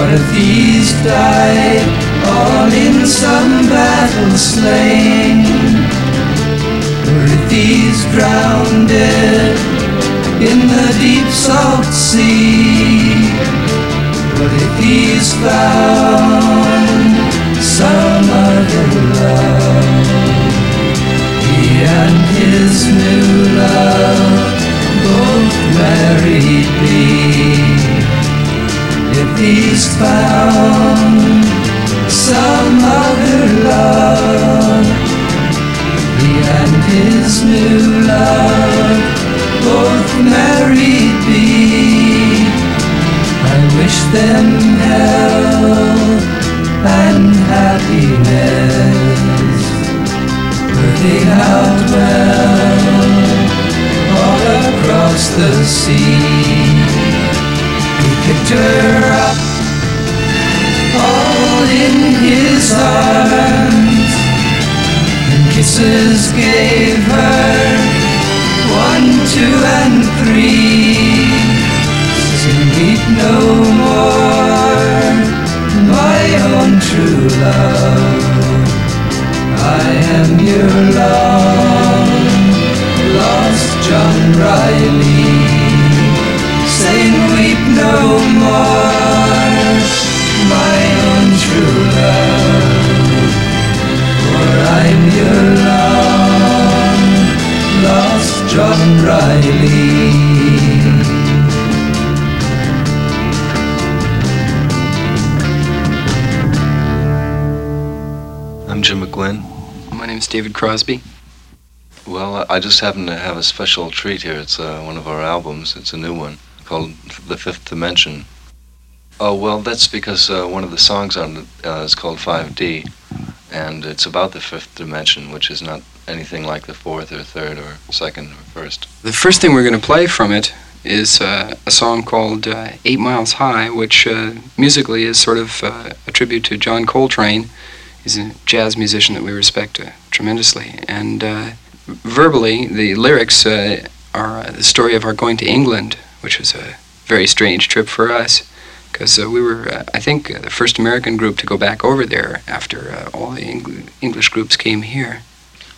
What if he's died all in some battle slain? Or if he's drowned in the deep salt sea? What if he's found some other love? He and his new love both married me. If he's found some other love, he and his new love both married me. I wish them health and happiness, working out well all across the sea. Picked her up. All in his arms. And kisses gave her one, two, and three. Saying weep no more, my own true love. I am your long lost John Riley John Riley. I'm your love. Lost just right here. I'm Jim McGuinn. My name is David Crosby. Well, I just happen to have a special treat here. It's uh, one of our albums. It's a new one called The Fifth Dimension. Oh, well, that's because uh, one of the songs on it uh, is called 5D, and it's about the fifth dimension, which is not anything like the fourth or third or second or first. The first thing we're going to play from it is uh, a song called uh, Eight Miles High, which uh, musically is sort of uh, a tribute to John Coltrane. He's a jazz musician that we respect tremendously. And verbally, the lyrics are the story of our going to England, which was a very strange trip for us. Because uh, we were, uh, I think, uh, the first American group to go back over there after uh, all the Eng- English groups came here.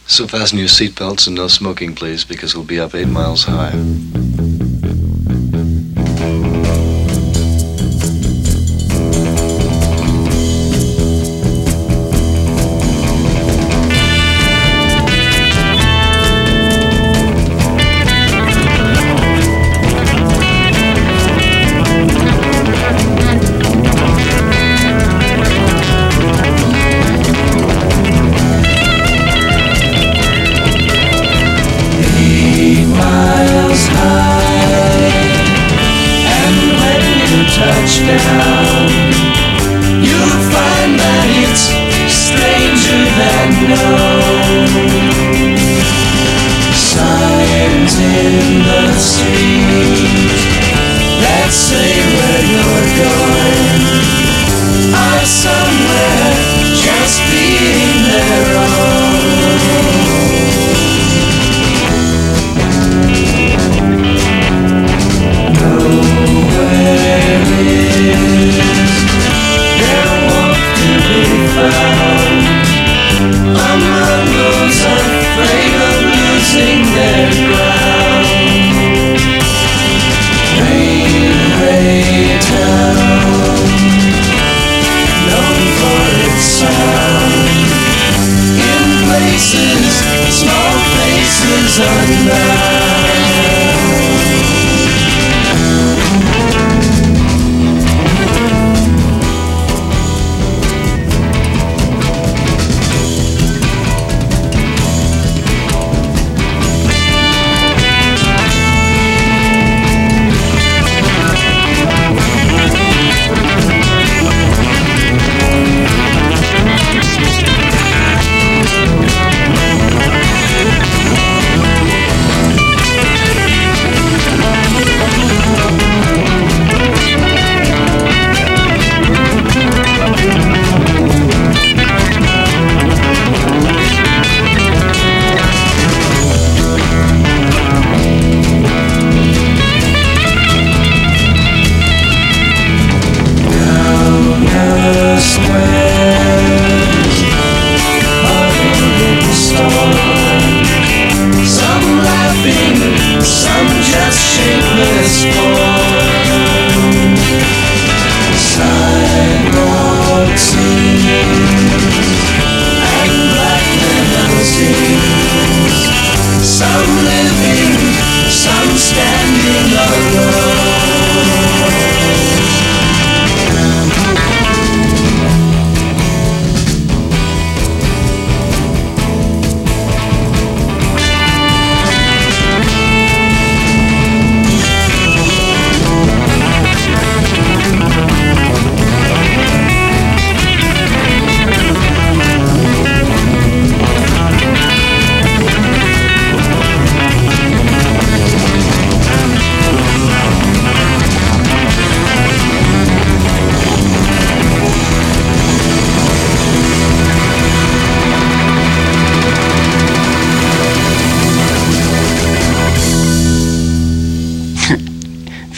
So fasten your seatbelts and no smoking, please, because we'll be up eight miles high.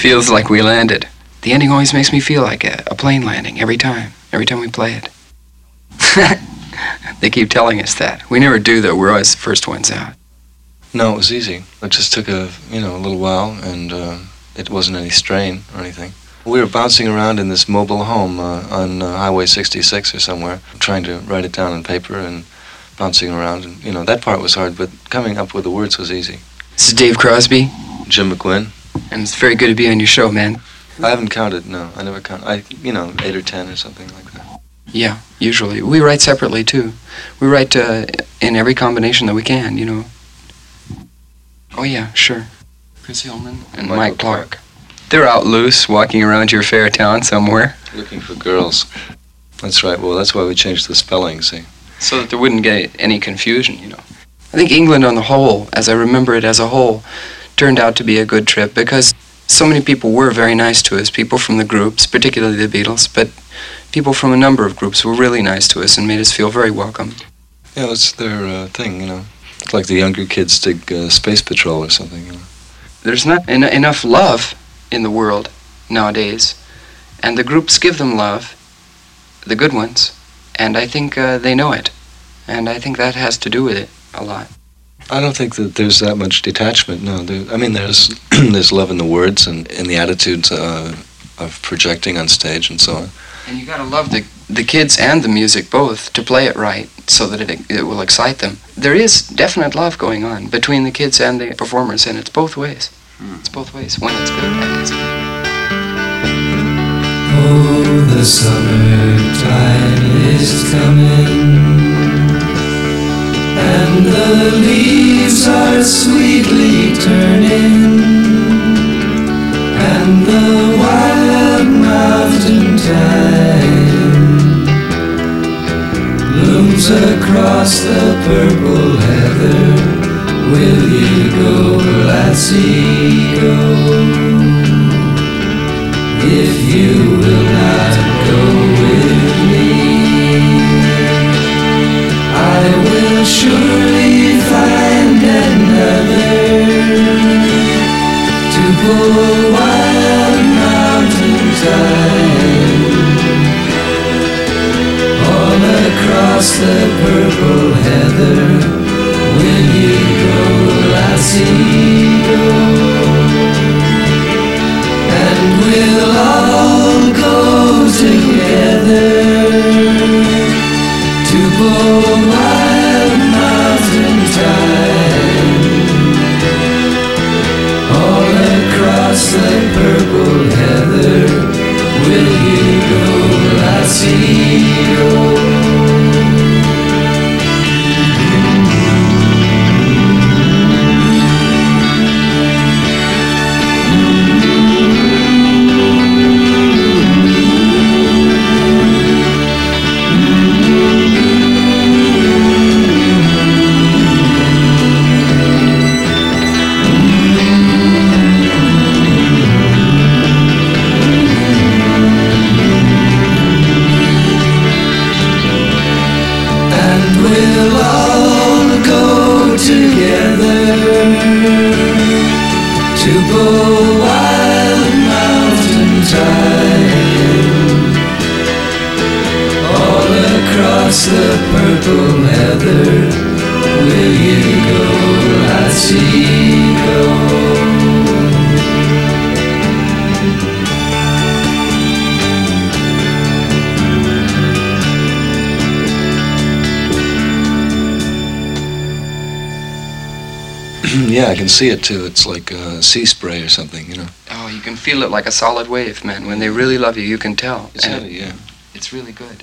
Feels like we landed. The ending always makes me feel like a, a plane landing every time, every time we play it. they keep telling us that. We never do though. We're always the first ones out. No, it was easy. It just took a you know a little while, and uh, it wasn't any strain or anything. We were bouncing around in this mobile home uh, on uh, Highway 66 or somewhere, trying to write it down on paper and bouncing around. And you know that part was hard, but coming up with the words was easy. This is Dave Crosby, Jim McGuinn. And it's very good to be on your show, man. I haven't counted. No, I never count. I you know eight or ten or something like that. Yeah, usually. We write separately too. We write uh, in every combination that we can, you know. Oh, yeah, sure. Chris Hillman and Michael Mike Clarke. They're out loose, walking around your fair town somewhere, Looking for girls. That's right. Well, that's why we changed the spelling. See. so that there wouldn't get any confusion, you know. I think England on the whole, as I remember it as a whole, turned out to be a good trip because so many people were very nice to us, people from the groups, particularly the Beatles, but people from a number of groups were really nice to us and made us feel very welcome. Yeah, it's their uh, thing. You know, it's like the younger kids dig uh, Space Patrol or something. You know. there's not en- enough love in the world nowadays, and the groups give them love, the good ones, and I think uh, they know it, and I think that has to do with it a lot. I don't think that there's that much detachment. No, there, I mean there's there's love in the words and in the attitudes uh, of projecting on stage and so on. And you gotta love the the kids and the music both to play it right, so that it it will excite them. There is definite love going on between the kids and the performers, and it's both ways. It's both ways. When it's good, and it's Oh, the summertime is coming, and the leaves are sweetly turning, and the wild mountain thyme blooms across the purple heather. Will you go, lassie, go? If you will not go with surely find another to pull wild mountain thyme all across the purple heather. Will you go, lassie, go? and we'll all go together to pull wild you go, lassie? The purple heather. Will you go, lassie, go? yeah, I can see it too. It's like uh, sea spray or something. You know. oh, you can feel it like a solid wave, man. When they really love you, you can tell. It's heavy, yeah. It's really good.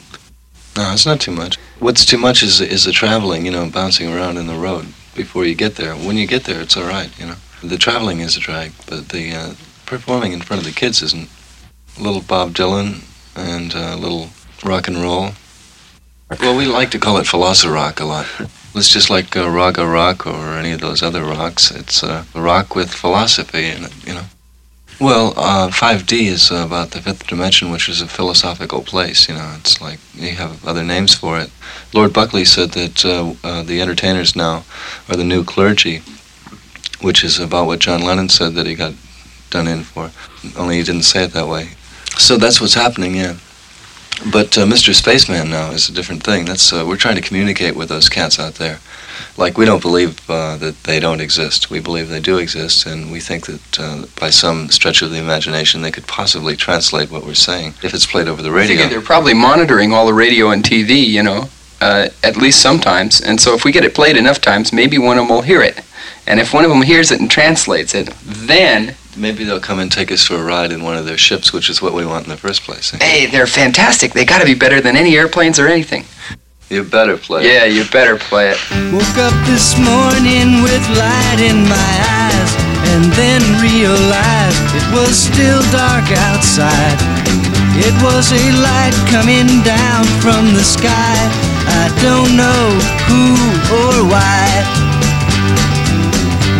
No, it's not too much. What's too much is is the traveling. You know, bouncing around in the road before you get there. When you get there, it's all right. You know, the traveling is a drag, but the uh, performing in front of the kids isn't. Little Bob Dylan and a little rock and roll. Well, we like to call it philosophy rock a lot. It's just like uh, raga rock or any of those other rocks. It's uh, a rock with philosophy in it, you know. Well, uh, 5D is about the fifth dimension, which is a philosophical place. You know, it's like you have other names for it. Lord Buckley said that uh, uh, the entertainers now are the new clergy, which is about what John Lennon said that he got done in for. Only he didn't say it that way. So that's what's happening, yeah. But uh, Mr. Spaceman now is a different thing. That's uh, we're trying to communicate with those cats out there. Like we don't believe uh, that they don't exist. We believe they do exist, and we think that uh, by some stretch of the imagination, they could possibly translate what we're saying if it's played over the radio. they're probably monitoring all the radio and TV, you know, uh, at least sometimes. And so if we get it played enough times, maybe one of them will hear it. And if one of them hears it and translates it, then, Maybe they'll come and take us for a ride in one of their ships, which is what we want in the first place. eh? hey, they're fantastic. They got to be better than any airplanes or anything. You better play. it. Yeah, you better play it. Woke up this morning with light in my eyes and then realized it was still dark outside. It was a light coming down from the sky. I don't know who or why.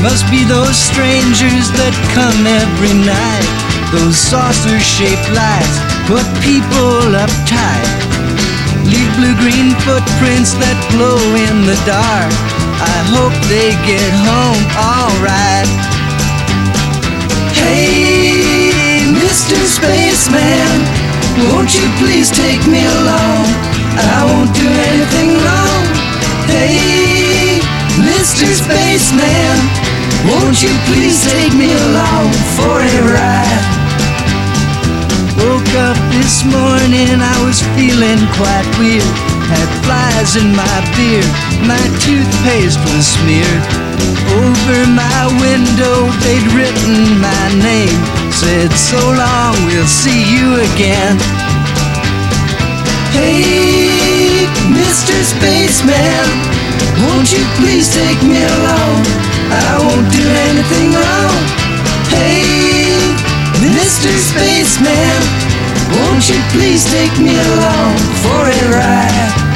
Must be those strangers that come every night. Those saucer shaped lights put people uptight. Leave blue green footprints that glow in the dark. I hope they get home alright. Hey, Mr. Spaceman, won't you please take me along? I won't do anything wrong. Hey, Mr. Spaceman, won't you please take me along for a ride? Woke up this morning, I was feeling quite weird. Had flies in my beard, my toothpaste was smeared. Over my window, they'd written my name. Said, so long, we'll see you again. Hey, Mr. Spaceman, won't you please take me along? I won't do anything wrong. Hey, Mr. Spaceman, won't you please take me along for a ride?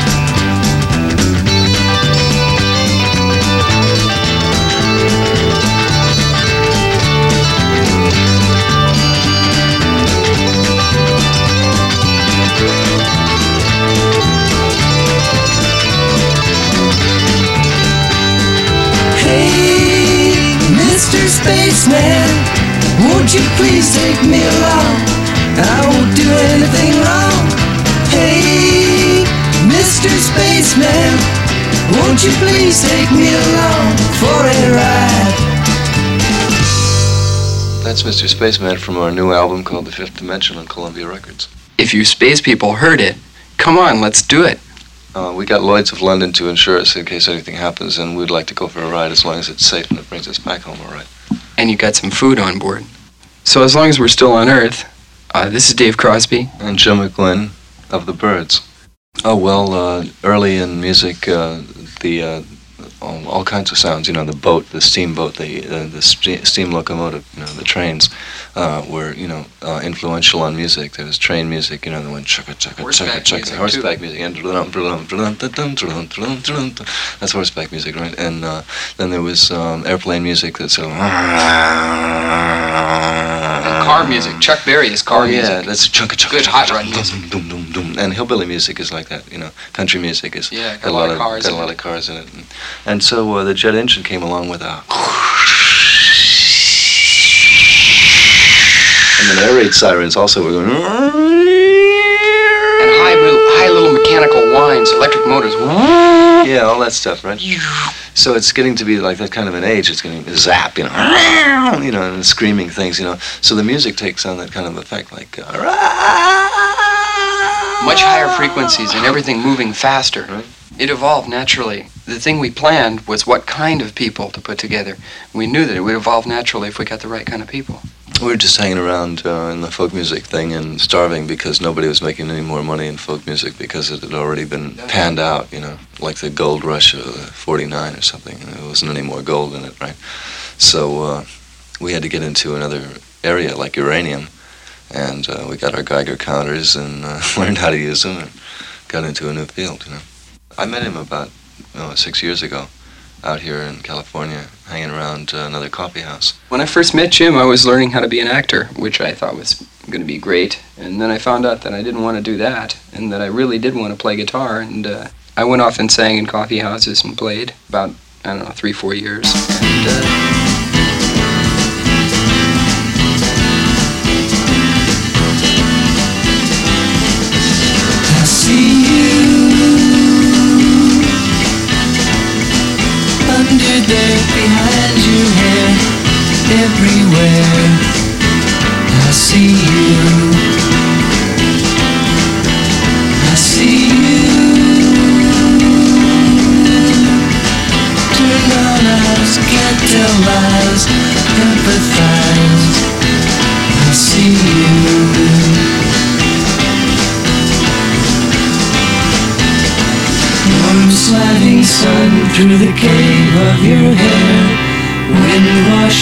Take me along? I won't do anything wrong. Hey, Mr. Spaceman, won't you please take me along for a ride? That's Mr. Spaceman from our new album called The Fifth Dimension on Columbia Records. If you space people heard it, come on, let's do it. Uh, we got Lloyd's of London to insure us in case anything happens, and we'd like to go for a ride as long as it's safe and it brings us back home all right. And you got some food on board. So as long as we're still on Earth, uh, this is Dave Crosby. And Joe McGuinn of the Byrds. Oh, well, uh, early in music, uh, the uh, all, all kinds of sounds, you know, the boat, the steamboat, the uh, the steam locomotive, you know, the trains uh, were you know uh, influential on music. There was train music, you know, the one chugga chugga chugga chugga, horseback music, that's horseback music, right? And uh, then there was um, airplane music That's sort of car music. Chuck Berry is car oh, yeah, music. Yeah, that's chugga chugga. Good hot run music. And hillbilly music is like that, you know. Country music is yeah, got, a lot of cars, got a lot of cars in it, and, and so uh, the jet engine came along with a. Whoosh, And then air raid sirens also were going. And high, high little mechanical whines, electric motors. Yeah, all that stuff, right? So it's getting to be like that kind of an age. It's getting zap, you know, you know, and screaming things, you know. So the music takes on that kind of effect, like. Much higher frequencies and everything moving faster. Right. It evolved naturally. The thing we planned was what kind of people to put together. We knew that it would evolve naturally if we got the right kind of people. We were just hanging around uh, in the folk music thing and starving because nobody was making any more money in folk music because it had already been panned out, you know, like the gold rush of '49 or something. And there wasn't any more gold in it, right? So uh, we had to get into another area like uranium, and uh, we got our Geiger counters and uh, learned how to use them and got into a new field, you know. I met him about you know, six years ago out here in California, hanging around uh, another coffee house. When I first met Jim, I was learning how to be an actor, which I thought was going to be great. And then I found out that I didn't want to do that, and that I really did want to play guitar. And uh, I went off and sang in coffee houses and played about, I don't know, three, four years. And the dirt behind you here, everywhere.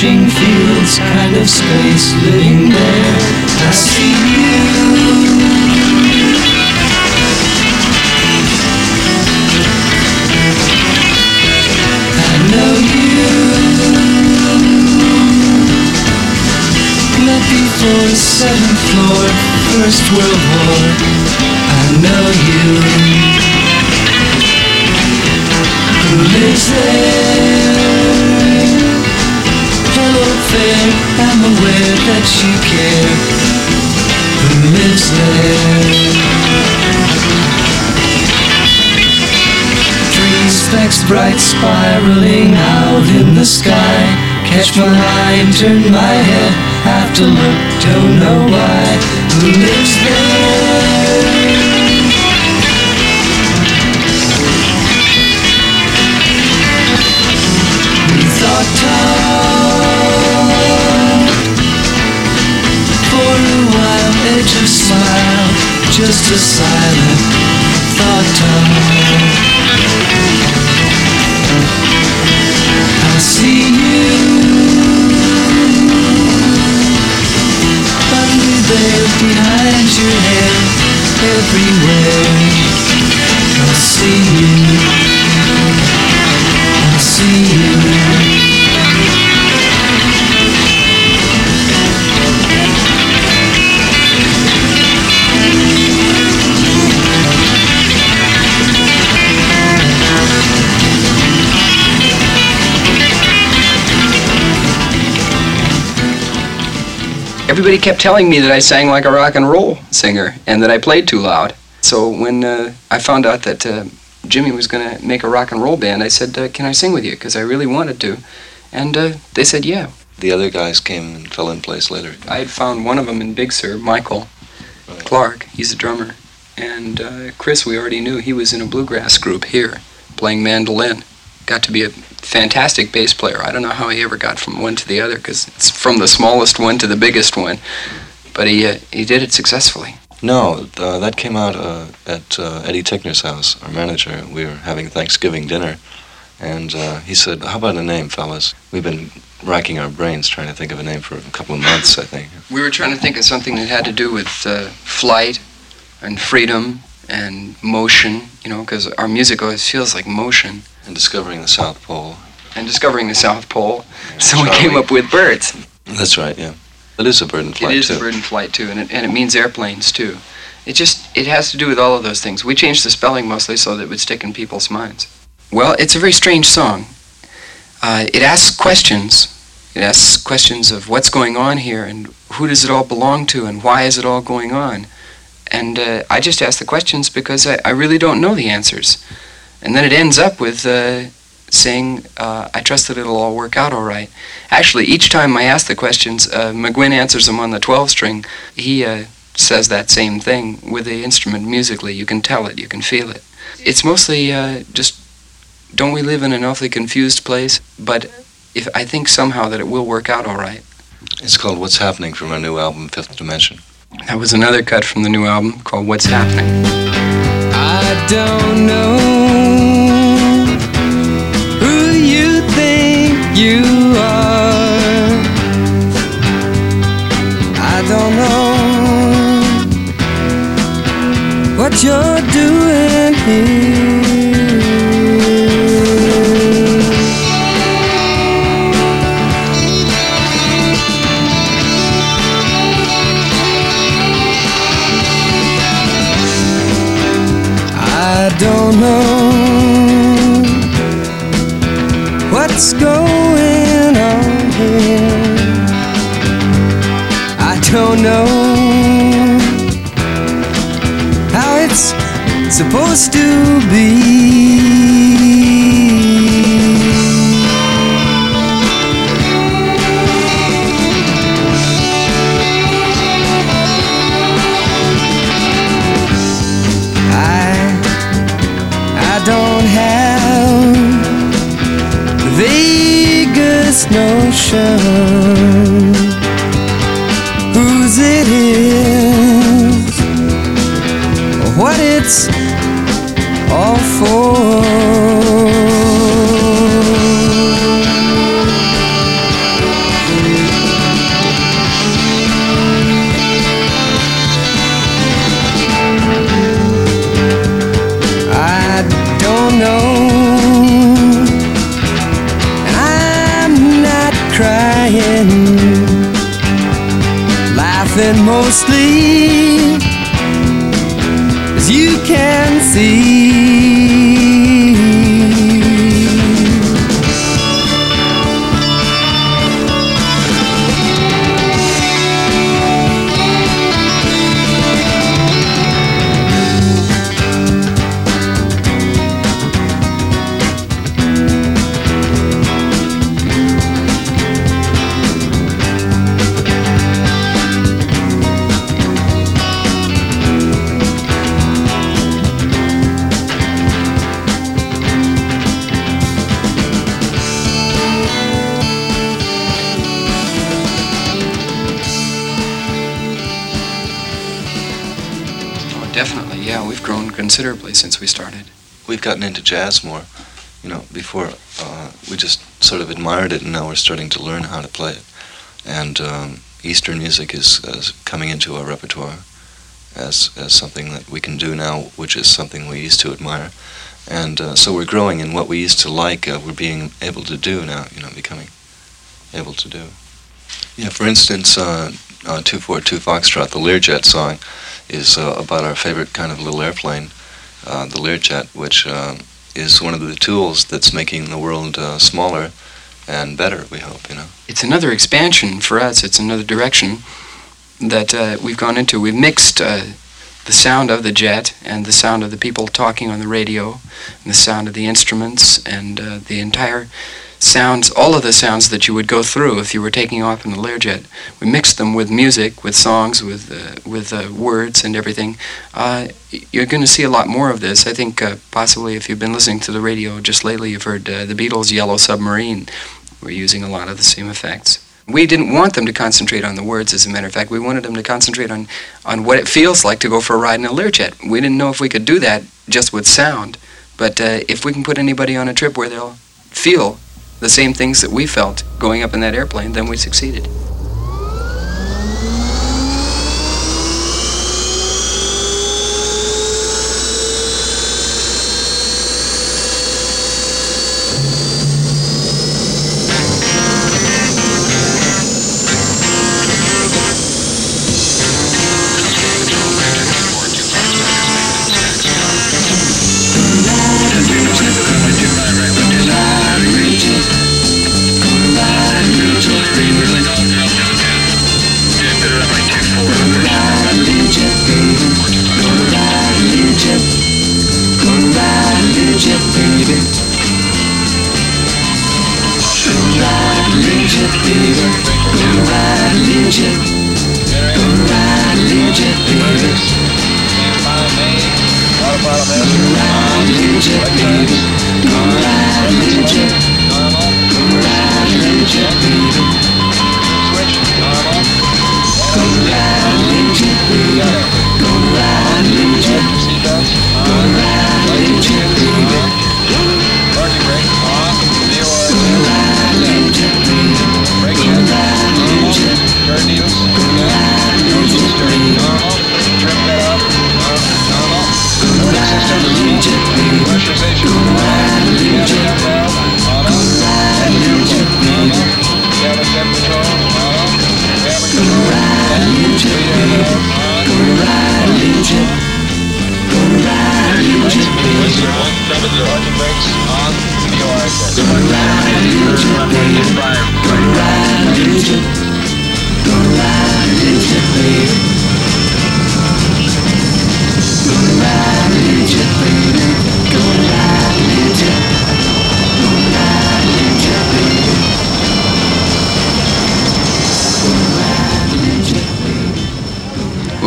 Washing fields, kind of space living Specks bright spiraling out in the sky. Catch my eye and turn my head. Have to look, don't know why. Who lives there? For a smile, just a silent thought tall. Everywhere. I see you. I see you. Everybody kept telling me that I sang like a rock and roll singer and that I played too loud. So when uh, I found out that uh, Jimmy was going to make a rock and roll band, I said, uh, "Can I sing with you?" Because I really wanted to, and uh, they said, "Yeah." The other guys came and fell in place later. I had found one of them in Big Sur, Michael Right. Clarke. He's a drummer, and uh, Chris we already knew. He was in a bluegrass group here, playing mandolin. Got to be a fantastic bass player. I don't know how he ever got from one to the other, because it's from the smallest one to the biggest one. But he uh, he did it successfully. No, uh, that came out uh, at uh, Eddie Tickner's house, our manager. We were having Thanksgiving dinner, and uh, he said, "How about a name, fellas? We've been racking our brains trying to think of a name for a couple of months, I think." We were trying to think of something that had to do with uh, flight and freedom and motion, you know, because our music always feels like motion. And discovering the South Pole. And discovering the South Pole, so we came up with birds. That's right, yeah. It is a bird in flight it is too. a bird in flight too, and it, and it means airplanes too. It just it has to do with all of those things. We changed the spelling mostly so that it would stick in people's minds. Well, it's a very strange song. Uh, it asks questions. It asks questions of what's going on here and who does it all belong to and why is it all going on. And uh, I just ask the questions because I, I really don't know the answers. And then it ends up with uh, saying, uh, I trust that it'll all work out all right. Actually, each time I ask the questions, uh, McGuinn answers them on the 12 string. He uh, says that same thing with the instrument musically. You can tell it, you can feel it. It's mostly uh, just, don't we live in an awfully confused place? But if I think somehow that it will work out all right. It's called What's Happening from our new album, Fifth Dimension. That was another cut from the new album called What's Happening. I don't know who you think you are. I don't know what you're doing here. Mostly, yeah. We've grown considerably since we started. We've gotten into jazz more. You know, before uh, we just sort of admired it, and now we're starting to learn how to play it. And um, Eastern music is, is coming into our repertoire as as something that we can do now, which is something we used to admire. And uh, so we're growing in what we used to like. Uh, we're being able to do now. You know, becoming able to do. Yeah, for instance, uh, uh, 242 Foxtrot, the Learjet song, is uh, about our favorite kind of little airplane, uh, the Learjet, which uh, is one of the tools that's making the world uh, smaller and better, we hope, you know. It's another expansion for us. It's another direction that uh, we've gone into. We've mixed uh, the sound of the jet and the sound of the people talking on the radio, and the sound of the instruments, and uh, the entire sounds, all of the sounds that you would go through if you were taking off in a Learjet. We mixed them with music, with songs, with uh, with uh, words and everything. Uh, you're going to see a lot more of this. I think uh, possibly if you've been listening to the radio just lately, you've heard uh, the Beatles' "Yellow Submarine." We're using a lot of the same effects. We didn't want them to concentrate on the words, as a matter of fact. We wanted them to concentrate on, on what it feels like to go for a ride in a Learjet. We didn't know if we could do that just with sound. But uh, if we can put anybody on a trip where they'll feel the same things that we felt going up in that airplane, then we succeeded.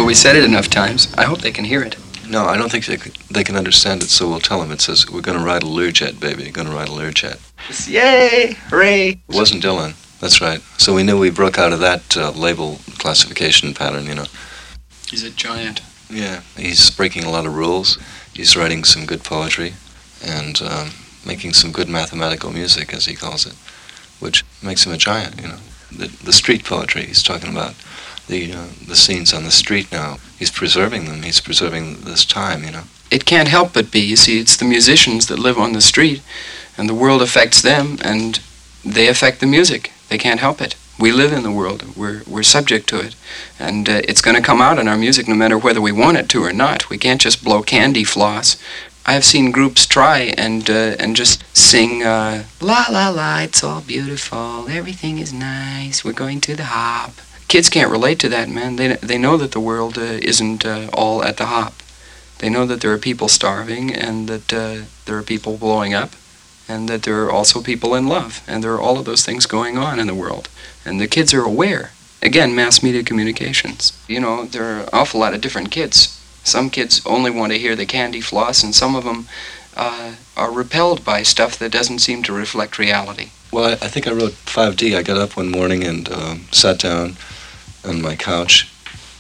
We said it enough times. I hope they can hear it. No, I don't think they, they can understand it, so we'll tell them. It says, We're going to ride a Learjet, baby. You're going to ride a Learjet. Yay! Hooray! It wasn't Dylan. That's right. So we knew we broke out of that uh, label classification pattern, you know. He's a giant. Yeah, he's breaking a lot of rules. He's writing some good poetry and um, making some good mathematical music, as he calls it, which makes him a giant, you know. The, the street poetry he's talking about, the, uh, the scenes on the street now, he's preserving them. He's preserving this time, you know. It can't help but be. You see, it's the musicians that live on the street, and the world affects them, and they affect the music. They can't help it. We live in the world. We're, we're subject to it. And uh, it's going to come out in our music no matter whether we want it to or not. We can't just blow candy floss. I have seen groups try and, uh, and just sing, uh, la la la, it's all beautiful, everything is nice, we're going to the hop. Kids can't relate to that, man. They, they know that the world uh, isn't uh, all at the hop. They know that there are people starving and that uh, there are people blowing up and that there are also people in love, and there are all of those things going on in the world. And the kids are aware. Again, mass media communications. You know, there are an awful lot of different kids. Some kids only want to hear the candy floss, and some of them uh, are repelled by stuff that doesn't seem to reflect reality. Well, I, I think I wrote 5D. I got up one morning and um, sat down on my couch,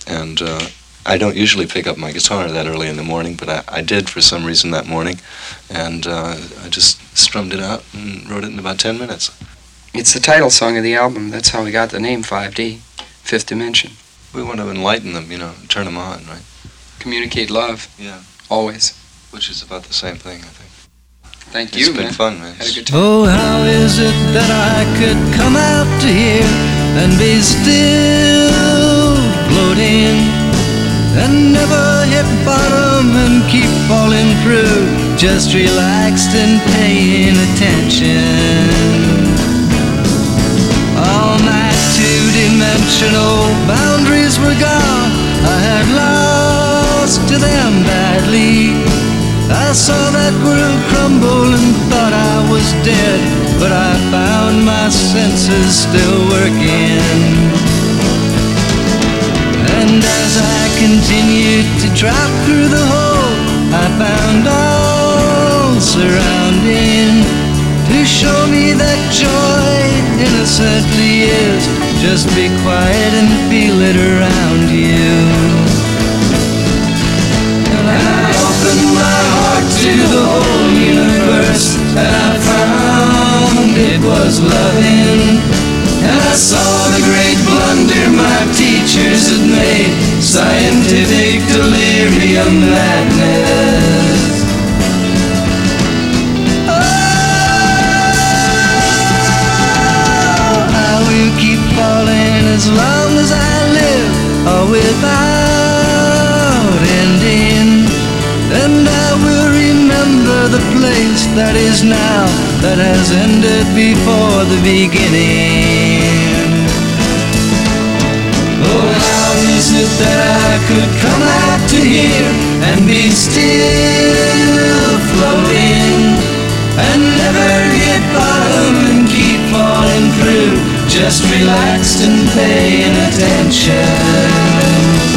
and uh, I don't usually pick up my guitar that early in the morning, but I, I did for some reason that morning, and uh, I just strummed it out and wrote it in about 10 minutes. It's the title song of the album. That's how we got the name 5D, Fifth Dimension. We want to enlighten them, you know, turn them on, right? Communicate love, Yeah. always. Which is about the same thing, I think. Thank It's you, been man. fun, man. Had a good time. Oh, how is it that I could come out to here and be still floating and never hit bottom and keep falling through, just relaxed and paying attention? All my two-dimensional boundaries were gone. I had lost to them badly. I saw that world crumble and thought I was dead, but I found my senses still working. And as I continued to drop through the hole, I found all surrounding to show me that joy innocently is. Just be quiet and feel it around you. To the whole universe, and I found it was loving. And I saw the great blunder my teachers had made, scientific delirium madness. Oh, I will keep falling as long as I live, or without the place that is now, that has ended before the beginning. Oh, how is it that I could come out to here and be still floating and never hit bottom and keep falling through, just relaxed and paying attention?